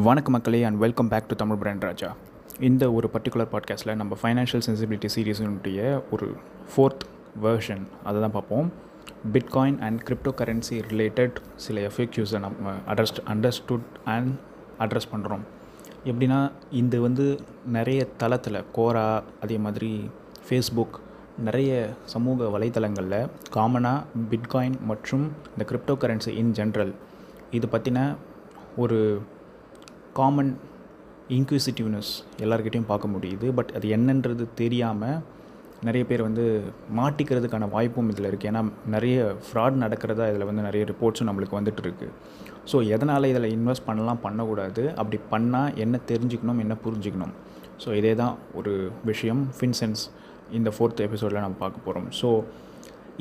வணக்க மக்களே and welcome back to Tamil brand Raja இந்த ஒரு பர்டிகுலர் பாட்காஸ்ட்டில் நம்ம ஃபைனான்ஷியல் சென்சிபிலிட்டி சீரீஸினுடைய ஒரு ஃபோர்த் வேர்ஷன் அதை தான் பார்ப்போம். Bitcoin and crypto currency related சில எஃபெக்யூஸை நம்ம அட்ரஸ் அண்டர்ஸ்டுட் அண்ட் அட்ரஸ் பண்ணுறோம் எப்படின்னா இது வந்து நிறைய தளத்தில் கோரா அதே மாதிரி ஃபேஸ்புக் நிறைய சமூக வலைத்தளங்களில் காமனாக பிட்காயின் மற்றும் இந்த கிரிப்டோ கரன்சி இன் ஜென்ரல் இது பற்றின ஒரு காமன் இன்க்யூசிட்டிவ்னஸ் எல்லாருக்கிட்டையும் பார்க்க முடியுது. பட் அது என்னன்றது தெரியாமல் நிறைய பேர் வந்து மாட்டிக்கிறதுக்கான வாய்ப்பும் இதில் இருக்குது ஏன்னா நிறைய ஃப்ராட் நடக்கிறதா இதில் வந்து நிறைய ரிப்போர்ட்ஸும் நம்மளுக்கு வந்துட்டுருக்கு ஸோ எதனால் இதில் இன்வெஸ்ட் பண்ணலாம் பண்ணக்கூடாது? அப்படி பண்ணால் என்ன தெரிஞ்சுக்கணும் என்ன புரிஞ்சுக்கணும்? ஸோ இதே தான் ஒரு விஷயம். ஃபின்சென்ஸ் இந்த ஃபோர்த் எபிசோடில் நம்ம பார்க்க போகிறோம் ஸோ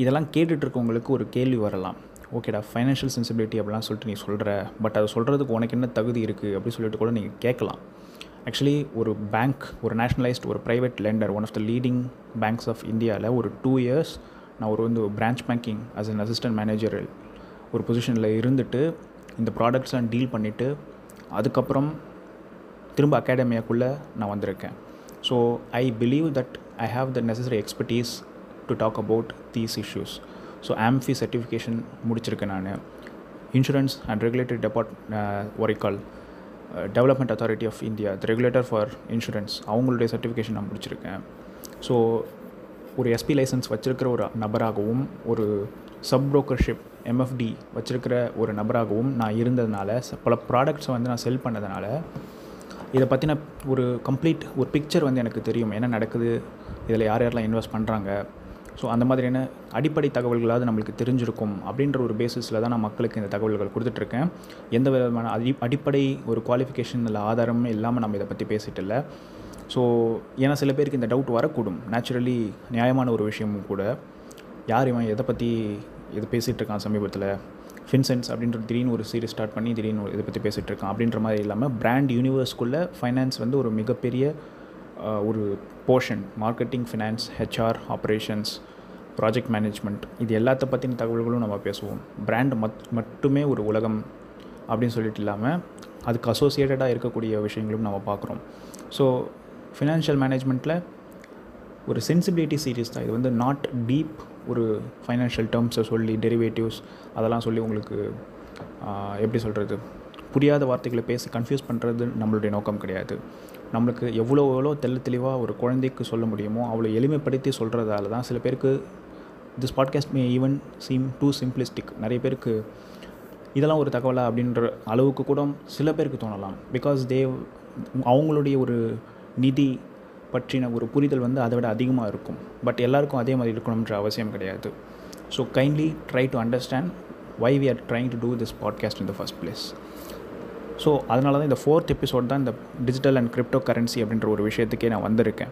இதெல்லாம் கேட்டுட்ருக்கவங்களுக்கு ஒரு கேள்வி வரலாம். ஓகேடா ஃபைனான்ஷியல் சென்சிபிலிட்டி அப்படிலாம் சொல்லிட்டு நீ சொல்கிற பட் அதை சொல்கிறதுக்கு உனக்கு என்ன தகுதி இருக்குது அப்படின்னு சொல்லிட்டு கூட நீங்கள் கேட்கலாம். ஆக்சுவலி ஒரு பேங்க் ஒரு நேஷ்னலைஸ்ட் ஒரு private lender one of the leading banks of இந்தியாவில் ஒரு டூ இயர்ஸ் நான் ஒரு வந்து branch banking as an assistant manager ஒரு பொசிஷனில் இருந்துட்டு இந்த ப்ராடக்ட்ஸ்லாம் டீல் பண்ணிவிட்டு அதுக்கப்புறம் திரும்ப அகாடமியாக்குள்ளே நான் வந்திருக்கேன். So I believe that I have the necessary expertise to talk about these issues so AMFI certification முடிச்சிருக்கேன் நான். Insurance and regulatory டெபார்ட் ஒரைக்கால் development authority of India the regulator for insurance அவங்களுடைய சர்டிஃபிகேஷன் நான் முடிச்சிருக்கேன். ஸோ ஒரு எஸ்பி லைசன்ஸ் வச்சுருக்கிற ஒரு நபராகவும் ஒரு sub brokership MFD வச்சுருக்கிற ஒரு நபராகவும் நான் இருந்ததுனால பல ப்ராடக்ட்ஸை வந்து நான் செல் பண்ணதுனால இதை பற்றின ஒரு கம்ப்ளீட் ஒரு பிக்சர் வந்து எனக்கு தெரியும். என்ன நடக்குது? இதில் யார் யாரெல்லாம் இன்வெஸ்ட் பண்ணுறாங்க ஸோ அந்த மாதிரியான அடிப்படை தகவல்களாவது நம்மளுக்கு தெரிஞ்சிருக்கும் அப்படின்ற ஒரு பேசிஸில் தான் நான் மக்களுக்கு இந்த தகவல்கள் கொடுத்துட்ருக்கேன். எந்த விதமான அடி அடிப்படை ஒரு குவாலிஃபிகேஷன் இல்லை ஆதாரமும் இல்லாமல் நம்ம இதை பற்றி பேசிட்டு இல்லை. ஸோ ஏன்னா சில பேருக்கு இந்த டவுட் வரக்கூடும். நேச்சுரலி நியாயமான ஒரு விஷயமும் கூட. யார் இவன் எதை பற்றி இது பேசிகிட்டு இருக்கான் சமீபத்தில்? ஃபின்சென்ஸ் அப்படின்ற திடீர்னு ஒரு சீரிஸ் ஸ்டார்ட் பண்ணி திடீர்னு இதை பற்றி பேசிகிட்டு இருக்கான் அப்படின்ற மாதிரி இல்லாமல் பிராண்ட் யூனிவர்ஸ்குள்ளே ஃபைனான்ஸ் வந்து ஒரு மிகப்பெரிய ஒரு portion marketing finance HR operations project management இது எல்லாத்த பற்றின தகவல்களும் நம்ம பேசுவோம். பிராண்ட் மத் மட்டுமே ஒரு உலகம் அப்படின்னு சொல்லிட்டு இல்லாமல் அதுக்கு அசோசியேட்டடாக இருக்கக்கூடிய விஷயங்களும் நம்ம பார்க்குறோம் ஸோ ஃபினான்ஷியல் மேனேஜ்மெண்ட்டில் ஒரு சென்சிபிலிட்டி சீரீஸ் தான். இது வந்து நாட் டீப் ஒரு ஃபைனான்ஷியல் டேர்ம்ஸை சொல்லி டெரிவேட்டிவ்ஸ் அதெல்லாம் சொல்லி உங்களுக்கு எப்படி சொல்கிறது புரியாத வார்த்தைகளை பேசி கன்ஃபியூஸ் பண்ணுறது நம்மளுடைய நோக்கம் கிடையாது. நம்மளுக்கு எவ்வளோ எவ்வளோ தெல்ல தெளிவாக ஒரு குழந்தைக்கு சொல்ல முடியுமோ அவ்வளோ எளிமைப்படுத்தி சொல்கிறதால தான் சில பேருக்கு this podcast may even seem too simplistic நிறைய பேருக்கு இதெல்லாம் ஒரு தகவலா அப்படின்ற அளவுக்கு கூட சில பேருக்கு தோணலாம். பிகாஸ் தே அவங்களுடைய ஒரு நிதி பற்றின ஒரு புரிதல் வந்து அதை விட அதிகமாக இருக்கும். பட் எல்லாருக்கும் அதே மாதிரி இருக்கணுன்ற அவசியம் கிடையாது. So kindly try to understand why we are trying to do this podcast in the first place so அதனால தான் இந்த ஃபோர்த் எபிசோட் தான் இந்த டிஜிட்டல் அண்ட் கிரிப்டோ கரன்சி அப்படின்ற ஒரு விஷயத்துக்கே நான் வந்திருக்கேன்.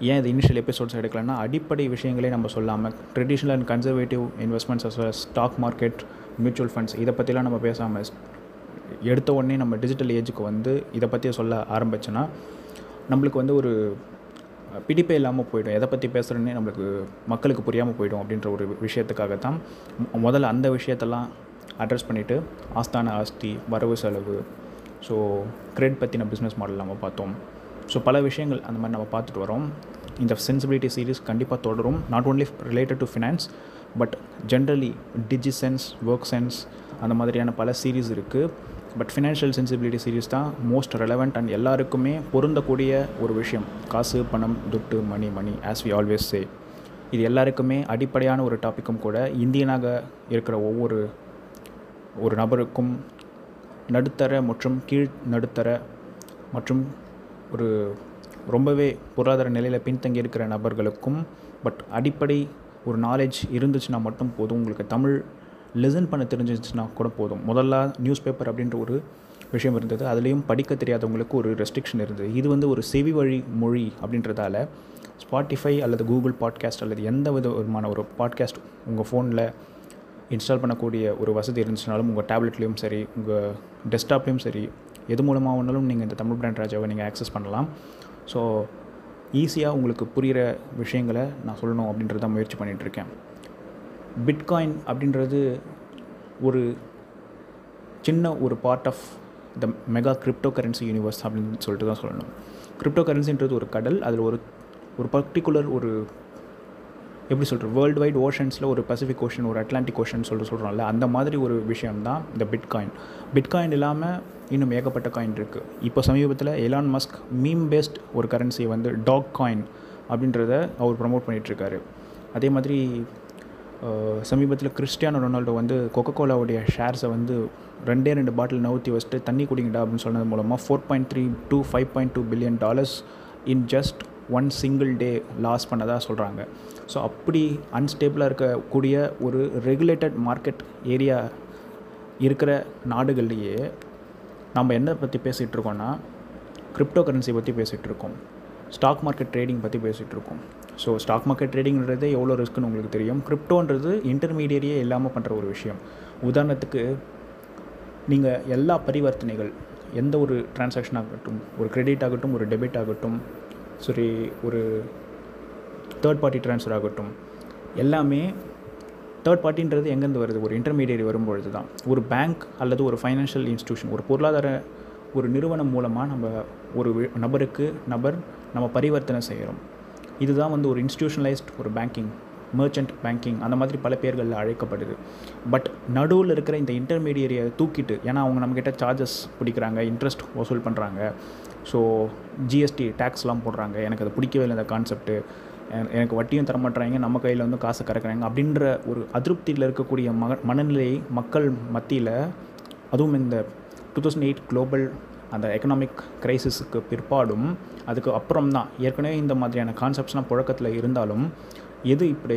ஏன் இது இனிஷியல் எபிசோட்ஸ் எடுக்கலன்னா அடிப்படை விஷயங்களே நம்ம சொல்லாமல் traditional and conservative investments as stock market mutual funds இதை பற்றிலாம் நம்ம பேசாமல் எடுத்த உடனே நம்ம டிஜிட்டல் ஏஜுக்கு வந்து இதை பற்றி சொல்ல ஆரம்பிச்சோன்னா நம்மளுக்கு வந்து ஒரு பிடிப்பே இல்லாமல் போயிடும். எதை பற்றி பேசுகிறேன்னே நம்மளுக்கு மக்களுக்கு புரியாமல் போயிடும் அப்படின்ற ஒரு விஷயத்துக்காக தான் முதல்ல அந்த விஷயத்தெல்லாம் அட்ரஸ் பண்ணிவிட்டு ஆஸ்தான ஆஸ்தி வரவு செலவு ஸோ கிரெடிட் பற்றின பிஸ்னஸ் மாடல் நம்ம பார்த்தோம். ஸோ பல விஷயங்கள் அந்த மாதிரி நம்ம பார்த்துட்டு வரோம். இந்த சென்சிபிலிட்டி சீரீஸ் கண்டிப்பாக தொடரும். Not only related to finance but generally digi sense work sense அந்த மாதிரியான பல சீரீஸ் இருக்குது பட் ஃபினான்ஷியல் சென்சிபிலிட்டி சீரீஸ் தான் மோஸ்ட் ரெலவெண்ட் அண்ட் எல்லாருக்குமே பொருந்தக்கூடிய ஒரு விஷயம். காசு பணம் துட்டு money money as we always say இது எல்லாருக்குமே அடிப்படையான ஒரு டாப்பிக்கும் கூட இந்தியனாக இருக்கிற ஒவ்வொரு ஒரு நபருக்கும் நடுத்தர மற்றும் கீழ் நடுத்தர மற்றும் ஒரு ரொம்பவே பொருளாதார நிலையில் பின்தங்கி இருக்கிற நபர்களுக்கும் பட் அடிப்படை ஒரு நாலேஜ் இருந்துச்சுன்னா மட்டும் போதும். உங்களுக்கு தமிழ் லெசன் பண்ண தெரிஞ்சிச்சுன்னா கூட போதும். முதல்ல நியூஸ் பேப்பர் அப்படின்ற ஒரு விஷயம் இருந்தது. அதுலேயும் படிக்க தெரியாதவங்களுக்கு ஒரு ரெஸ்ட்ரிக்ஷன் இருந்தது. இது வந்து ஒரு செவி வழி மொழி அப்படின்றதால ஸ்பாட்டிஃபை அல்லது கூகுள் பாட்காஸ்ட் அல்லது எந்த விதமான ஒரு பாட்காஸ்ட் உங்கள் ஃபோனில் இன்ஸ்டால் பண்ணக்கூடிய ஒரு வசதி இருந்துச்சுனாலும் உங்கள் டேப்லெட்லேயும் சரி உங்கள் டெஸ்க்டாப்லேயும் சரி எது மூலமாக வேணாலும் நீங்கள் இந்த தமிழ் பிராண்ட் ராஜாவை நீங்கள் ஆக்சஸ் பண்ணலாம். ஸோ ஈஸியாக உங்களுக்கு புரிகிற விஷயங்களை நான் சொல்லணும் அப்படின்றத முயற்சி பண்ணிகிட்ருக்கேன் பிட்காயின் அப்படின்றது ஒரு சின்ன ஒரு part of the mega crypto currency universe அப்படின்னு சொல்லிட்டு தான் சொல்லணும். கிரிப்டோ கரன்சின்றது ஒரு கடல் அதில் ஒரு ஒரு பர்டிகுலர் ஒரு எப்படி சொல்கிறது வேர்ல்டு வைட் ஓஷன்ஸில் ஒரு பசிஃபிக் ஓஷன் ஒரு அட்லாண்டிக் ஓஷன் சொல்லிட்டு சொல்கிறோம்ல அந்த மாதிரி ஒரு விஷயம் தான் இந்த பிட்காயின் பிட்காயின் இல்லாமல் இன்னும் ஏகப்பட்ட காயின் இருக்குது இப்போ சமீபத்தில் எலான் மஸ்க் மீம் பேஸ்ட் ஒரு கரன்சியை வந்து டாக் காயின் அப்படின்றத அவர் ப்ரமோட் பண்ணிகிட்ருக்காரு அதே மாதிரி சமீபத்தில் கிறிஸ்டியானோ ரொனால்டோ வந்து கொக்கோ கோலாவுடைய ஷேர்ஸை வந்து ரெண்டே ரெண்டு பாட்டில் நவுத்தி வச்சுட்டு தண்ணி குடிங்கடா அப்படின்னு சொன்னது மூலமாக four point three two five point two billion dollars in just one single day loss பண்ணதாக சொல்கிறாங்க ஸோ அப்படி அன்ஸ்டேபிளாக இருக்கக்கூடிய ஒரு ரெகுலேட்டட் மார்க்கெட் ஏரியா இருக்கிற நாடுகள்லேயே நம்ம என்ன பற்றி பேசிகிட்டு இருக்கோன்னா கிரிப்டோ கரன்சி பற்றி பேசிகிட்டு இருக்கோம். ஸ்டாக் மார்க்கெட் ட்ரேடிங் பற்றி பேசிகிட்டு இருக்கோம். ஸோ ஸ்டாக் மார்க்கெட் ட்ரேடிங்கிறது எவ்வளோ ரிஸ்க்குன்னு உங்களுக்கு தெரியும். கிரிப்டோன்றது இன்டர்மீடியரியே இல்லாமல் பண்ணுற ஒரு விஷயம். உதாரணத்துக்கு நீங்கள் எல்லா பரிவர்த்தனைகள் எந்த ஒரு டிரான்சாக்ஷன் ஆகட்டும் ஒரு கிரெடிட் ஆகட்டும் ஒரு டெபிட் ஆகட்டும் சரி ஒரு தேர்ட் பார்ட்டி ட்ரான்ஸ்ஃபர் ஆகட்டும். எல்லாமே தேர்ட் பார்ட்டின்றது எங்கேருந்து வருது? ஒரு இன்டர்மீடியரி வரும்பொழுது தான் ஒரு பேங்க் அல்லது ஒரு ஃபைனான்ஷியல் இன்ஸ்டியூஷன் ஒரு பொருளாதார ஒரு நிறுவனம் மூலமாக நம்ம ஒரு நபருக்கு நபர் நம்ம பரிவர்த்தனை செய்கிறோம். இதுதான் வந்து ஒரு இன்ஸ்டியூஷனலைஸ்ட் ஒரு பேங்கிங் மர்ச்சன்ட் பேங்கிங் அந்த மாதிரி பல பேர்களில் அழைக்கப்படுது. பட் நடுவில் இருக்கிற இந்த இன்டர்மீடியரியை தூக்கிட்டு ஏன்னா அவங்க நம்மக்கிட்ட சார்ஜஸ் பிடிக்கிறாங்க இன்ட்ரெஸ்ட் வசூல் பண்ணுறாங்க ஸோ ஜிஎஸ்டி டேக்ஸ்லாம் போடுறாங்க. எனக்கு அது பிடிக்கவே இல்லை இந்த கான்செப்ட்டு எனக்கு வட்டியும் தரமாட்டுறாங்க நம்ம கையில் வந்து காசை கறக்குறாங்க அப்படின்ற ஒரு அதிருப்தியில் இருக்கக்கூடிய மக மனநிலை மக்கள் மத்தியில் அதுவும் இந்த டூ தௌசண்ட் எயிட் குளோபல் அந்த எக்கனாமிக் க்ரைசிஸுக்கு பிற்பாடும் அதுக்கு அப்புறம் தான். ஏற்கனவே இந்த மாதிரியான கான்செப்ட்ஸ்லாம் புழக்கத்தில் இருந்தாலும் எது இப்படி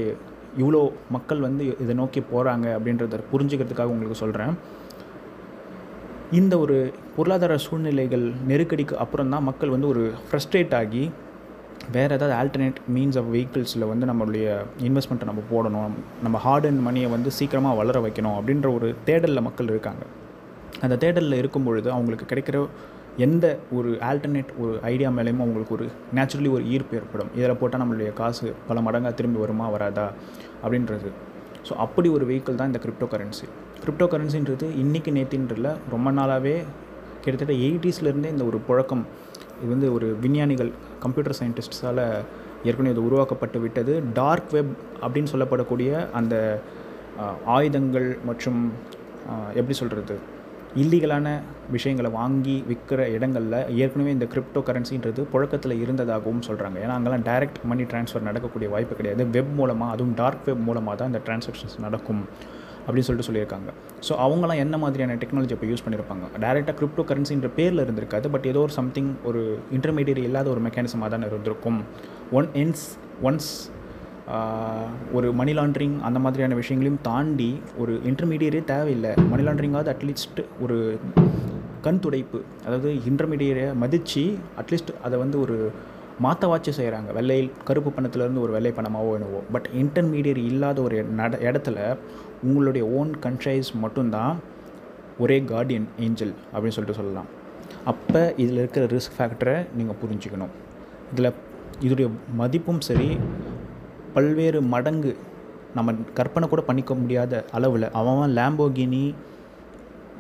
இவ்வளோ மக்கள் வந்து இதை நோக்கி போகிறாங்க அப்படின்றத புரிஞ்சுக்கிறதுக்காக உங்களுக்கு சொல்கிறேன் இந்த ஒரு பொருளாதார சூழ்நிலைகள் நெருக்கடிக்கு அப்புறம் தான் மக்கள் வந்து ஒரு ஃப்ரஸ்ட்ரேட் ஆகி வேறு ஏதாவது ஆல்டர்னேட் மீன்ஸ் ஆஃப் வெஹிக்கிள்ஸில் வந்து நம்மளுடைய இன்வெஸ்ட்மெண்ட்டை நம்ம போடணும் நம்ம ஹார்ட் அண்ட் மணியை வந்து சீக்கிரமாக வளர வைக்கணும் அப்படின்ற ஒரு தேடலில் மக்கள் இருக்காங்க. அந்த தேடலில் இருக்கும் பொழுது அவங்களுக்கு கிடைக்கிற எந்த ஒரு ஆல்டர்னேட் ஒரு ஐடியா மேலேயும் அவங்களுக்கு ஒரு நேச்சுரலி ஒரு ஈர்ப்பு ஏற்படும். இதில் போட்டால் நம்மளுடைய காசு பல மடங்காக திரும்பி வருமா வராதா? அப்படின்றது. ஸோ அப்படி ஒரு வெஹிக்கிள் தான் இந்த கிரிப்டோ கரன்சி கிரிப்டோ கரன்சின்றது இன்றைக்கி நேத்தின்றல ரொம்ப நாளாகவே கிட்டத்தட்ட எயிட்டிஸ்லேருந்தே இந்த ஒரு புழக்கம். இது வந்து ஒரு விஞ்ஞானிகள் கம்ப்யூட்டர் சயின்டிஸ்ட்ஸால் ஏற்கனவே இது உருவாக்கப்பட்டு விட்டது. டார்க் வெப் அப்படின்னு சொல்லப்படக்கூடிய அந்த ஆயுதங்கள் மற்றும் எப்படி சொல்கிறது இல்லீகலான விஷயங்களை வாங்கி விற்கிற இடங்களில் ஏற்கனவே இந்த கிரிப்டோ கரன்சின்றது புழக்கத்தில் இருந்ததாகவும் சொல்கிறாங்க ஏன்னா அங்கெல்லாம் டைரக்ட் மணி ட்ரான்ஸ்ஃபர் நடக்கக்கூடிய வாய்ப்பு கிடையாது. வெப் மூலமாக அதுவும் டார்க் வெப் மூலமாக தான் இந்த டிரான்சாக்ஷன்ஸ் நடக்கும். அப்படின்னு சொல்லிட்டு சொல்லியிருக்காங்க. ஸோ அவங்களாம் என்ன மாதிரியான டெக்னாலஜி இப்போ யூஸ் பண்ணியிருப்பாங்க டேரெக்டாக கிரிப்டோ கரன்சின்ற பேரில் இருந்திருக்காது பட் ஏதோ ஒரு சம்திங் ஒரு இன்டர்மீடியட் இல்லாத ஒரு மெக்கானிசமாக தான் இருந்திருக்கும். ஒன் என்ஸ் ஒன்ஸ் ஒரு மணி லாண்ட்ரிங் அந்த மாதிரியான விஷயங்களையும் தாண்டி ஒரு இன்டர்மீடியரே தேவையில்லை. மணி லாண்ட்ரிங்காவது அட்லீஸ்ட் ஒரு கண் துடைப்பு அதாவது இன்டர்மீடியரை மதித்து அட்லீஸ்ட் அதை வந்து ஒரு மாற்றவாச்சு செய்கிறாங்க வெள்ளை கருப்பு பணத்துலேருந்து ஒரு வெள்ளை பணமாகவோ என்னவோ. பட் இன்டர்மீடியட் இல்லாத ஒரு நட இடத்துல உங்களுடைய ஓன் கன்ஷைஸ் மட்டும்தான் ஒரே கார்டியன் ஏஞ்சல் அப்படின்னு சொல்லிட்டு சொல்லலாம். அப்போ இதில் இருக்கிற ரிஸ்க் ஃபேக்டரை நீங்கள் புரிஞ்சுக்கணும். இதில் இதோடைய மதிப்பும் சரி பல்வேறு மடங்கு நம்ம கற்பனை கூட பண்ணிக்க முடியாத அளவில் அவன் லேம்போகினி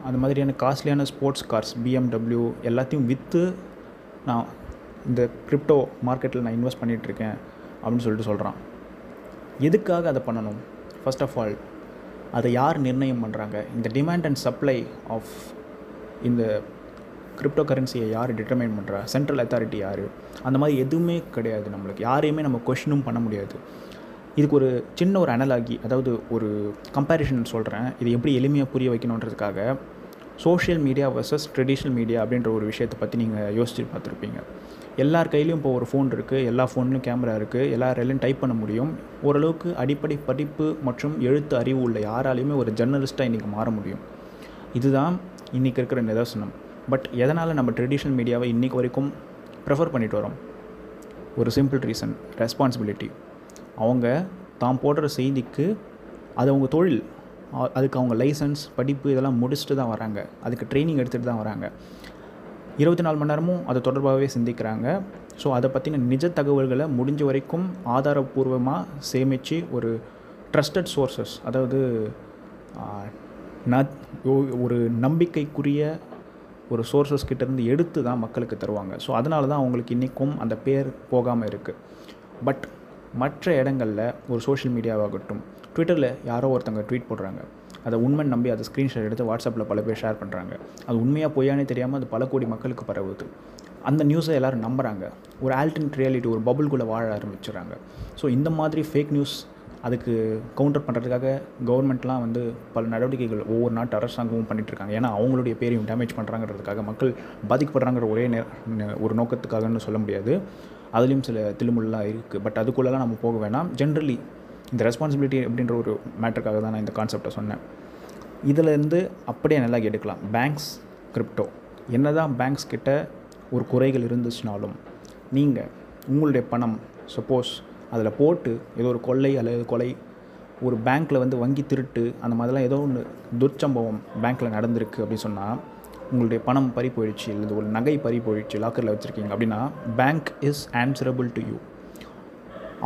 அந்த மாதிரியான காஸ்ட்லியான ஸ்போர்ட்ஸ் கார்ஸ் பிஎம்டபிள்யூ எல்லாத்தையும் விற்று நான் இந்த கிரிப்டோ மார்க்கெட்டில் நான் இன்வெஸ்ட் பண்ணிகிட்ருக்கேன் அப்படின்னு சொல்லிட்டு சொல்கிறான் எதுக்காக அதை பண்ணணும்? ஃபஸ்ட் ஆஃப் ஆல் அதை யார் நிர்ணயம் பண்ணுறாங்க இந்த டிமாண்ட் அண்ட் சப்ளை ஆஃப் இந்த கிரிப்டோ கரன்சியை யார் டிட்டர்மைன் பண்ணுறா சென்ட்ரல் அத்தாரிட்டி யார்? அந்த மாதிரி எதுவுமே கிடையாது நம்மளுக்கு. யாரையுமே நம்ம கொஷினும் பண்ண முடியாது. இதுக்கு ஒரு சின்ன ஒரு அனலாகி அதாவது ஒரு கம்பேரிஷன் சொல்கிறேன் இது எப்படி எளிமையாக புரிய வைக்கணுன்றதுக்காக social media versus traditional media அப்படின்ற ஒரு விஷயத்தை பற்றி நீங்கள் யோசிச்சு பார்த்துருப்பீங்க. எல்லார் கையிலையும் இப்போ ஒரு ஃபோன் இருக்குது எல்லா ஃபோன்லையும் கேமரா இருக்குது எல்லாராலையும் டைப் பண்ண முடியும். ஓரளவுக்கு அடிப்படை படிப்பு மற்றும் எழுத்து அறிவு உள்ள யாராலையுமே ஒரு ஜெர்னலிஸ்ட்டாக இன்றைக்கி மாற முடியும். இதுதான் இன்றைக்கி இருக்கிற நிதர்சனம். பட் எதனால் நம்ம ட்ரெடிஷ்னல் மீடியாவை இன்றைக்கி வரைக்கும் ப்ரிஃபர் பண்ணிட்டு வரோம் ஒரு சிம்பிள் ரீசன் ரெஸ்பான்சிபிலிட்டி அவங்க தாம் போடுற செய்திக்கு அது அவங்க தொழில். அதுக்கு அவங்க லைசன்ஸ் படிப்பு இதெல்லாம் முடிச்சுட்டு தான் வராங்க. அதுக்கு ட்ரைனிங் எடுத்துகிட்டு தான் வராங்க. இருபத்தி நாலு மணி நேரமும் அது தொடர்பாகவே சிந்திக்கிறாங்க. ஸோ அதை பற்றின நிஜ தகவல்களை முடிஞ்ச வரைக்கும் ஆதாரபூர்வமாக சேமித்து ஒரு ட்ரஸ்டட் சோர்சஸ் அதாவது ந- ஒரு நம்பிக்கைக்குரிய ஒரு சோர்சஸ் கிட்டேருந்து எடுத்து தான் மக்களுக்கு தருவாங்க. ஸோ அதனால தான் அவங்களுக்கு இன்றைக்கும் அந்த பேர் போகாமல் இருக்குது பட் மற்ற இடங்களில் ஒரு சோஷியல் மீடியாவாகட்டும் ட்விட்டரில் யாரோ ஒருத்தங்க ட்வீட் போடுறாங்க. அதை உண்மை நம்பி அதை ஸ்க்ரீன்ஷாட் எடுத்து வாட்ஸ்அப்பில் பல பேர் ஷேர் பண்ணுறாங்க அது உண்மையாக பொய்யானே தெரியாமல் அது பல கோடி மக்களுக்கு பரவுது. அந்த நியூஸை எல்லோரும் நம்புகிறாங்க ஒரு ஆல்டர்னேட் ரியாலிட்டி ஒரு பபுள்குள்ளே வாழ ஆரம்பிச்சிடுறாங்க. ஸோ இந்த மாதிரி ஃபேக் நியூஸ் அதுக்கு கவுண்டர் பண்ணுறதுக்காக கவர்மெண்ட்லாம் வந்து பல நடவடிக்கைகள் ஒவ்வொரு நாட்டு அரசாங்கமும் பண்ணிகிட்ருக்காங்க இருக்காங்க. ஏன்னா அவங்களுடைய பேரையும் டேமேஜ் பண்ணுறாங்கிறதுக்காக மக்கள் பாதிக்கப்படுறாங்கிற ஒரே நே ஒரு நோக்கத்துக்காகன்னு சொல்ல முடியாது. அதுலேயும் சில தில்லுமுல்லாம் இருக்குது பட் அதுக்குள்ளெல்லாம் நம்ம போக வேணாம். ஜென்ரலி இந்த ரெஸ்பான்சிபிலிட்டி அப்படின்ற ஒரு மேட்டருக்காக தான் நான் இந்த கான்செப்டை சொன்னேன். இதிலேருந்து அப்படியே நல்லா எடுக்கலாம். பேங்க்ஸ் கிரிப்டோ என்ன தான் பேங்க்ஸ் கிட்ட ஒரு குறைகள் இருந்துச்சுனாலும் நீங்கள் உங்களுடைய பணம் சப்போஸ் அதில் போட்டு ஏதோ ஒரு கொள்ளை அல்லது கொலை ஒரு பேங்க்கில் வந்து வங்கி திருட்டு அந்த மாதிரிலாம் ஏதோ ஒன்று துர்ச்சம்பவம் பேங்க்கில் நடந்திருக்கு அப்படின்னு சொன்னால் உங்களுடைய பணம் பறி போயிடுச்சு இல்லை ஒரு நகை பறி போயிடுச்சு லாக்கரில் வச்சுருக்கீங்க அப்படின்னா bank is answerable to you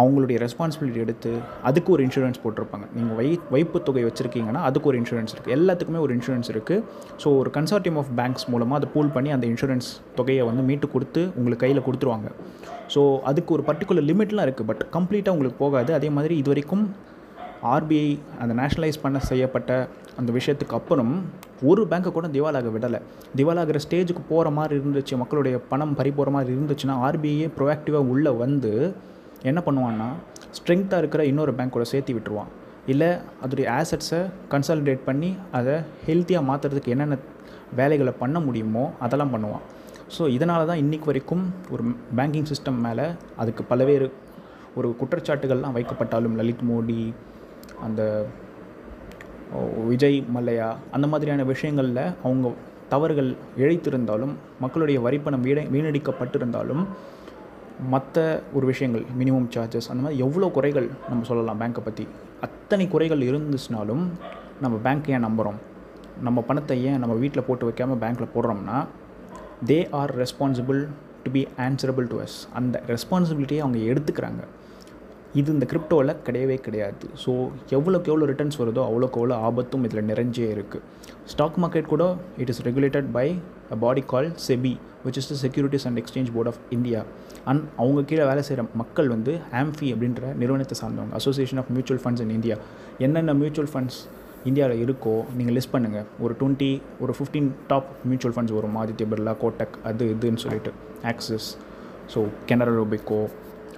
அவங்களுடைய ரெஸ்பான்சிபிலிட்டி எடுத்து அதுக்கு ஒரு இன்சூரன்ஸ் போட்டிருப்பாங்க. நீங்கள் வை வைப்பு தொகை வச்சுருக்கீங்கன்னா அதுக்கு ஒரு இன்சூரன்ஸ் இருக்குது எல்லாத்துக்குமே ஒரு இன்சூரன்ஸ் இருக்குது ஸோ ஒரு கன்சார்டியம் ஆஃப் பேங்க்ஸ் மூலமாக அதை பூல் பண்ணி அந்த இன்சூரன்ஸ் தொகையை வந்து மீட்டு கொடுத்து உங்களுக்கு கையில் கொடுத்துருவாங்க. ஸோ அதுக்கு ஒரு பர்டிகுலர் லிமிட்லாம் இருக்குது பட் கம்ப்ளீட்டாக உங்களுக்கு போகாது. அதே மாதிரி இது வரைக்கும் ஆர்பிஐ அந்த நேஷனலைஸ் பண்ண செய்யப்பட்ட அந்த விஷயத்துக்கு அப்புறம் ஒரு பேங்க்கை கூட திவாலாக விடலை. திவாலாகிற ஸ்டேஜுக்கு போகிற மாதிரி இருந்துச்சு. மக்களுடைய பணம் பறி போகிற மாதிரி இருந்துச்சுன்னா ஆர்பிஐயே ப்ரொஆக்டிவாக உள்ளே வந்து என்ன பண்ணுவான்னா ஸ்ட்ரென்த்தாக இருக்கிற இன்னொரு பேங்க்கோட சேர்த்து விட்டுருவான். இல்லை அதோடைய ஆசட்ஸை கன்சாலிடேட் பண்ணி அதை ஹெல்த்தியாக மாற்றுறதுக்கு என்னென்ன வேலைகளை பண்ண முடியுமோ அதெல்லாம் பண்ணுவான். ஸோ இதனால தான் இன்றைக்கு வரைக்கும் ஒரு பேங்கிங் சிஸ்டம் மேலே அதுக்கு பல்வேறு ஒரு குற்றச்சாட்டுகள்லாம் வைக்கப்பட்டாலும் லலித் மோடி அந்த விஜய் மல்லையா அந்த மாதிரியான விஷயங்களில் அவங்க தவறுகள் இழைத்திருந்தாலும் மக்களுடைய வரிப்பணம் வீணை வீணடிக்கப்பட்டிருந்தாலும் மற்ற ஒரு விஷயங்கள் மினிமம் சார்ஜஸ் அந்த மாதிரி எவ்வளோ குறைகள் நம்ம சொல்லலாம் பேங்க்கை பற்றி அத்தனை குறைகள் இருந்துச்சுனாலும் நம்ம பேங்க் ஏன் நம்புகிறோம் நம்ம பணத்தை ஏன் நம்ம வீட்டில் போட்டு வைக்காமல் பேங்க்கில் போடுறோம்னா they are responsible to be answerable to us அந்த ரெஸ்பான்சிபிலிட்டியை அவங்க எடுத்துக்கிறாங்க. இது இந்த கிரிப்டோவில் கிடையவே கிடையாது. ஸோ எவ்வளோக்கு எவ்வளோ ரிட்டர்ன்ஸ் வருதோ அவ்வளோக்கு எவ்வளோ ஆபத்தும் இதில் நிறைஞ்சே இருக்குது ஸ்டாக் மார்க்கெட் கூட it is regulated by a body call SEBI which is the securities and exchange board of India and அவங்க கீழே வேலை செய்கிற மக்கள் வந்து ஆம்ஃபி அப்படின்ற நிறுவனத்தை சார்ந்தவங்க association of mutual funds in India என்னென்ன மியூச்சுவல் ஃபண்ட்ஸ் இந்தியாவில் இருக்கோ நீங்கள் லிஸ்ட் பண்ணுங்கள் ஒரு டுவெண்ட்டி ஒரு ஃபிஃப்டீன் டாப் மியூச்சுவல் ஃபண்ட்ஸ் வரும். ஆதித்ய பிர்லா கோட்டக் அது இதுன்னு சொல்லிட்டு Axis so Canara Robeco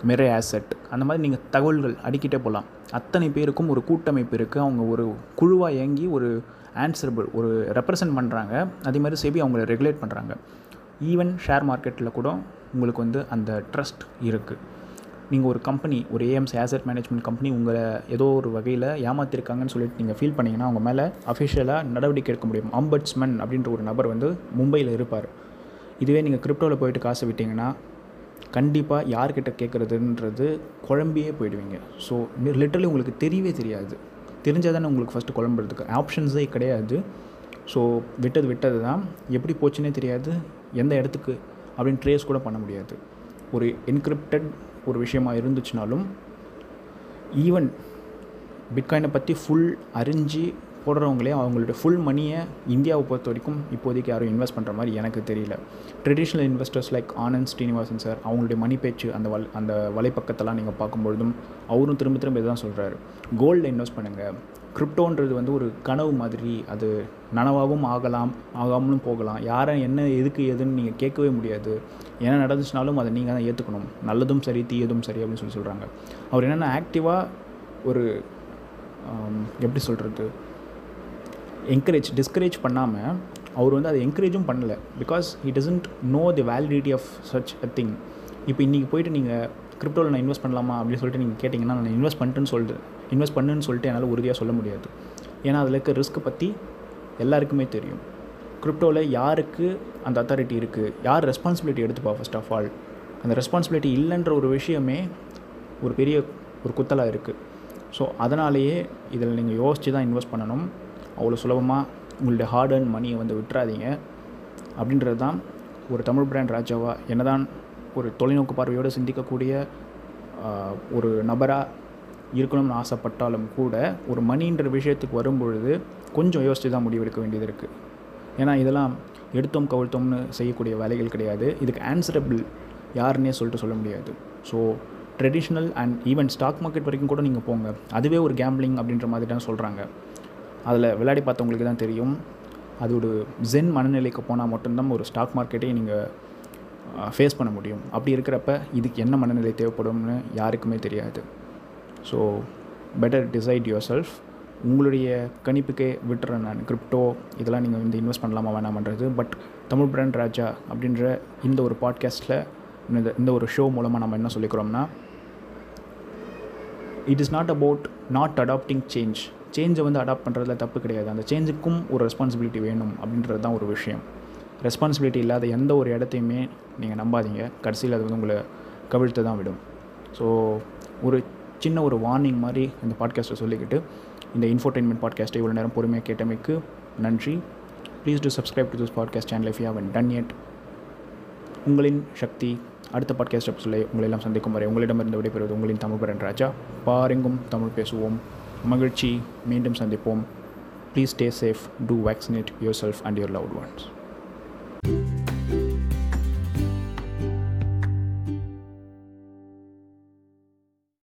Mirae asset அந்த மாதிரி நீங்கள் தகவல்கள் அடிக்கிட்டே போகலாம் அத்தனை பேருக்கும் ஒரு கூட்டமைப்பு இருக்குது அவங்க ஒரு குழுவாக இயங்கி ஒரு ஆன்சரபிள் ஒரு ரெப்ரசன்ட் பண்ணுறாங்க அதே மாதிரி செபி அவங்கள ரெகுலேட் பண்ணுறாங்க ஈவன் ஷேர் மார்க்கெட்டில் கூட உங்களுக்கு வந்து அந்த ட்ரஸ்ட் இருக்குது நீங்கள் ஒரு கம்பெனி ஒரு ஏஎம்ஸ் ஆசெட் மேனேஜ்மெண்ட் கம்பெனி உங்களை ஏதோ ஒரு வகையில் ஏமாத்திருக்காங்கன்னு சொல்லிட்டு நீங்கள் ஃபீல் பண்ணிங்கன்னா அவங்க மேலே அஃபிஷியலாக நடவடிக்கை எடுக்க முடியும். அம்பட்ஸ்மன் அப்படின்ற ஒரு நபர் வந்து மும்பையில் இருப்பார். இதுவே நீங்கள் கிரிப்டோவில் போயிட்டு காசு விட்டிங்கன்னா கண்டிப்பாக யார்கிட்ட கேட்குறதுன்றது குழம்பியே போயிடுவீங்க. ஸோ லிட்டரலி உங்களுக்கு தெரியவே தெரியாது. தெரிஞ்சால் தானே உங்களுக்கு ஃபஸ்ட்டு குழம்புறதுக்கு. ஆப்ஷன்ஸே கிடையாது. ஸோ விட்டது விட்டது தான் எப்படி போச்சுன்னே தெரியாது. எந்த இடத்துக்கு அப்படின்னு ட்ரேஸ் கூட பண்ண முடியாது. ஒரு என்கிரிப்டட் ஒரு விஷயமாக இருந்துச்சுனாலும் ஈவன் பிட்காயினை பற்றி ஃபுல் அறிஞ்சு போடுறவங்களே அவங்களுடைய ஃபுல் மணியை இந்தியாவை பொறுத்த வரைக்கும் இப்போதைக்கு யாரும் இன்வெஸ்ட் பண்ணுற மாதிரி எனக்கு தெரியல. Traditional investors like Anand Srinivasan sir அவங்களுடைய மணி பேச்சு அந்த வல் அந்த வலைப்பக்கத்தெல்லாம் நீங்கள் பார்க்கும்பொழுதும் அவரும் திரும்ப திரும்ப இதுதான் சொல்கிறாரு கோல்டில் இன்வெஸ்ட் பண்ணுங்கள் கிரிப்டோன்றது வந்து ஒரு கனவு மாதிரி அது நனவாகவும் ஆகலாம் ஆகாமலும் போகலாம். யாரை என்ன எதுக்கு எதுன்னு நீங்கள் கேட்கவே முடியாது. என்ன நடந்துச்சுனாலும் அதை நீங்கள் தான் ஏற்றுக்கணும் நல்லதும் சரி தீயதும் சரி அப்படின்னு சொல்லி சொல்கிறாங்க அவர் என்னென்னா ஆக்டிவாக ஒரு எப்படி சொல்கிறது என்கரேஜ் டிஸ்கரேஜ் பண்ணாமல் அவர் வந்து அதை என்கரேஜும் பண்ணலை. Because he doesn't know the validity of such a thing இப்போ இன்றைக்கி போயிட்டு நீங்கள் கிரிப்டோவில் நான் இன்வெஸ்ட் பண்ணலாமா அப்படின்னு சொல்லிட்டு நீங்கள் கேட்டிங்கன்னா நான் இன்வெஸ்ட் பண்ணிட்டுன்னு சொல்லிட்டு இன்வெஸ்ட் பண்ணுன்னு சொல்லிட்டு என்னால் உறுதியாக சொல்ல முடியாது. ஏன்னா அதில் இருக்க ரிஸ்க் பற்றி எல்லாருக்குமே தெரியும். கிரிப்டோவில் யாருக்கு அந்த அத்தாரிட்டி இருக்குது யார் ரெஸ்பான்சிபிலிட்டி எடுத்துப்பா ஃபஸ்ட் ஆஃப் ஆல் அந்த ரெஸ்பான்சிபிலிட்டி இல்லைன்ற ஒரு விஷயமே ஒரு பெரிய ஒரு குத்தலாக இருக்குது ஸோ அதனாலேயே இதில் நீங்கள் யோசித்து தான் இன்வெஸ்ட் பண்ணணும். அவ்வளோ சுலபமாக உங்களுடைய ஹார்ட் அண்ட் மணியை வந்து விட்டுறாதீங்க. அப்படின்றது தான் ஒரு தமிழ் பிராண்ட் ராஜாவா என்னதான் ஒரு தொலைநோக்கு பார்வையோடு சிந்திக்கக்கூடிய ஒரு நபராக இருக்கணும்னு ஆசைப்பட்டாலும் கூட ஒரு மணின்ற விஷயத்துக்கு வரும்பொழுது கொஞ்சம் யோசித்து தான் முடிவெடுக்க வேண்டியது இருக்குது ஏன்னா இதெல்லாம் எடுத்தோம் கவிழ்த்தோம்னு செய்யக்கூடிய வேலைகள் கிடையாது. இதுக்கு ஆன்சரபிள் யாருன்னே சொல்லிட்டு சொல்ல முடியாது. So traditional and even stock market வரைக்கும் கூட நீங்கள் போங்க. அதுவே ஒரு கேம்பிளிங் அப்படின்ற மாதிரி தான் சொல்கிறாங்க அதில் விளையாடி பார்த்தவங்களுக்கு தான் தெரியும். அது ஒரு ஜென் மனநிலைக்கு போனால் மட்டும்தான் ஒரு ஸ்டாக் மார்க்கெட்டே நீங்கள் ஃபேஸ் பண்ண முடியும். அப்படி இருக்கிறப்ப இதுக்கு என்ன மனநிலை தேவைப்படும்னு யாருக்குமே தெரியாது. So better decide your self உங்களுடைய கணிப்புக்கே விட்டுறேன் நான். கிரிப்டோ இதெல்லாம் நீங்கள் வந்து இன்வெஸ்ட் பண்ணலாமா வேணாமன்றது. பட் தமிழ் பிராண்ட் ராஜா அப்படின்ற இந்த ஒரு பாட்காஸ்ட்டில் இந்த இந்த ஒரு ஷோ மூலமாக நம்ம என்ன சொல்லிக்கிறோம்னா it is not about not adapting change சேஞ்சை வந்து அடாப்ட் பண்ணுறதுல தப்பு கிடையாது. அந்த சேஞ்சுக்கும் ஒரு ரெஸ்பான்சிபிலிட்டி வேணும் அப்படின்றது தான் ஒரு விஷயம். ரெஸ்பான்சிபிலிட்டி இல்லாத எந்த ஒரு இடத்தையுமே நீங்கள் நம்பாதீங்க. கடைசியில் அது வந்து உங்களை கவிழ்த்து தான் விடும். ஸோ ஒரு சின்ன ஒரு வார்னிங் மாதிரி இந்த பாட்காஸ்ட்டை சொல்லிக்கிட்டு இந்த இன்ஃபோர்டைன்மெண்ட் பாட்காஸ்ட்டை இவ்வளோ நேரம் பொறுமையாக கேட்டமைக்கு நன்றி. Please to subscribe to this podcast channel if you haven't done yet உங்களின் சக்தி அடுத்த பாட்காஸ்ட் சொல்லி உங்களை எல்லாம் சந்திக்கும் வரை உங்களிடமிருந்து விடைபெறுவது உங்களின் தமிழ் பரன் ராஜா. பாருங்கும் தமிழ் பேசுவோம். Magarchi, maintain Sandipom. Please stay safe, do vaccinate yourself and your loved ones.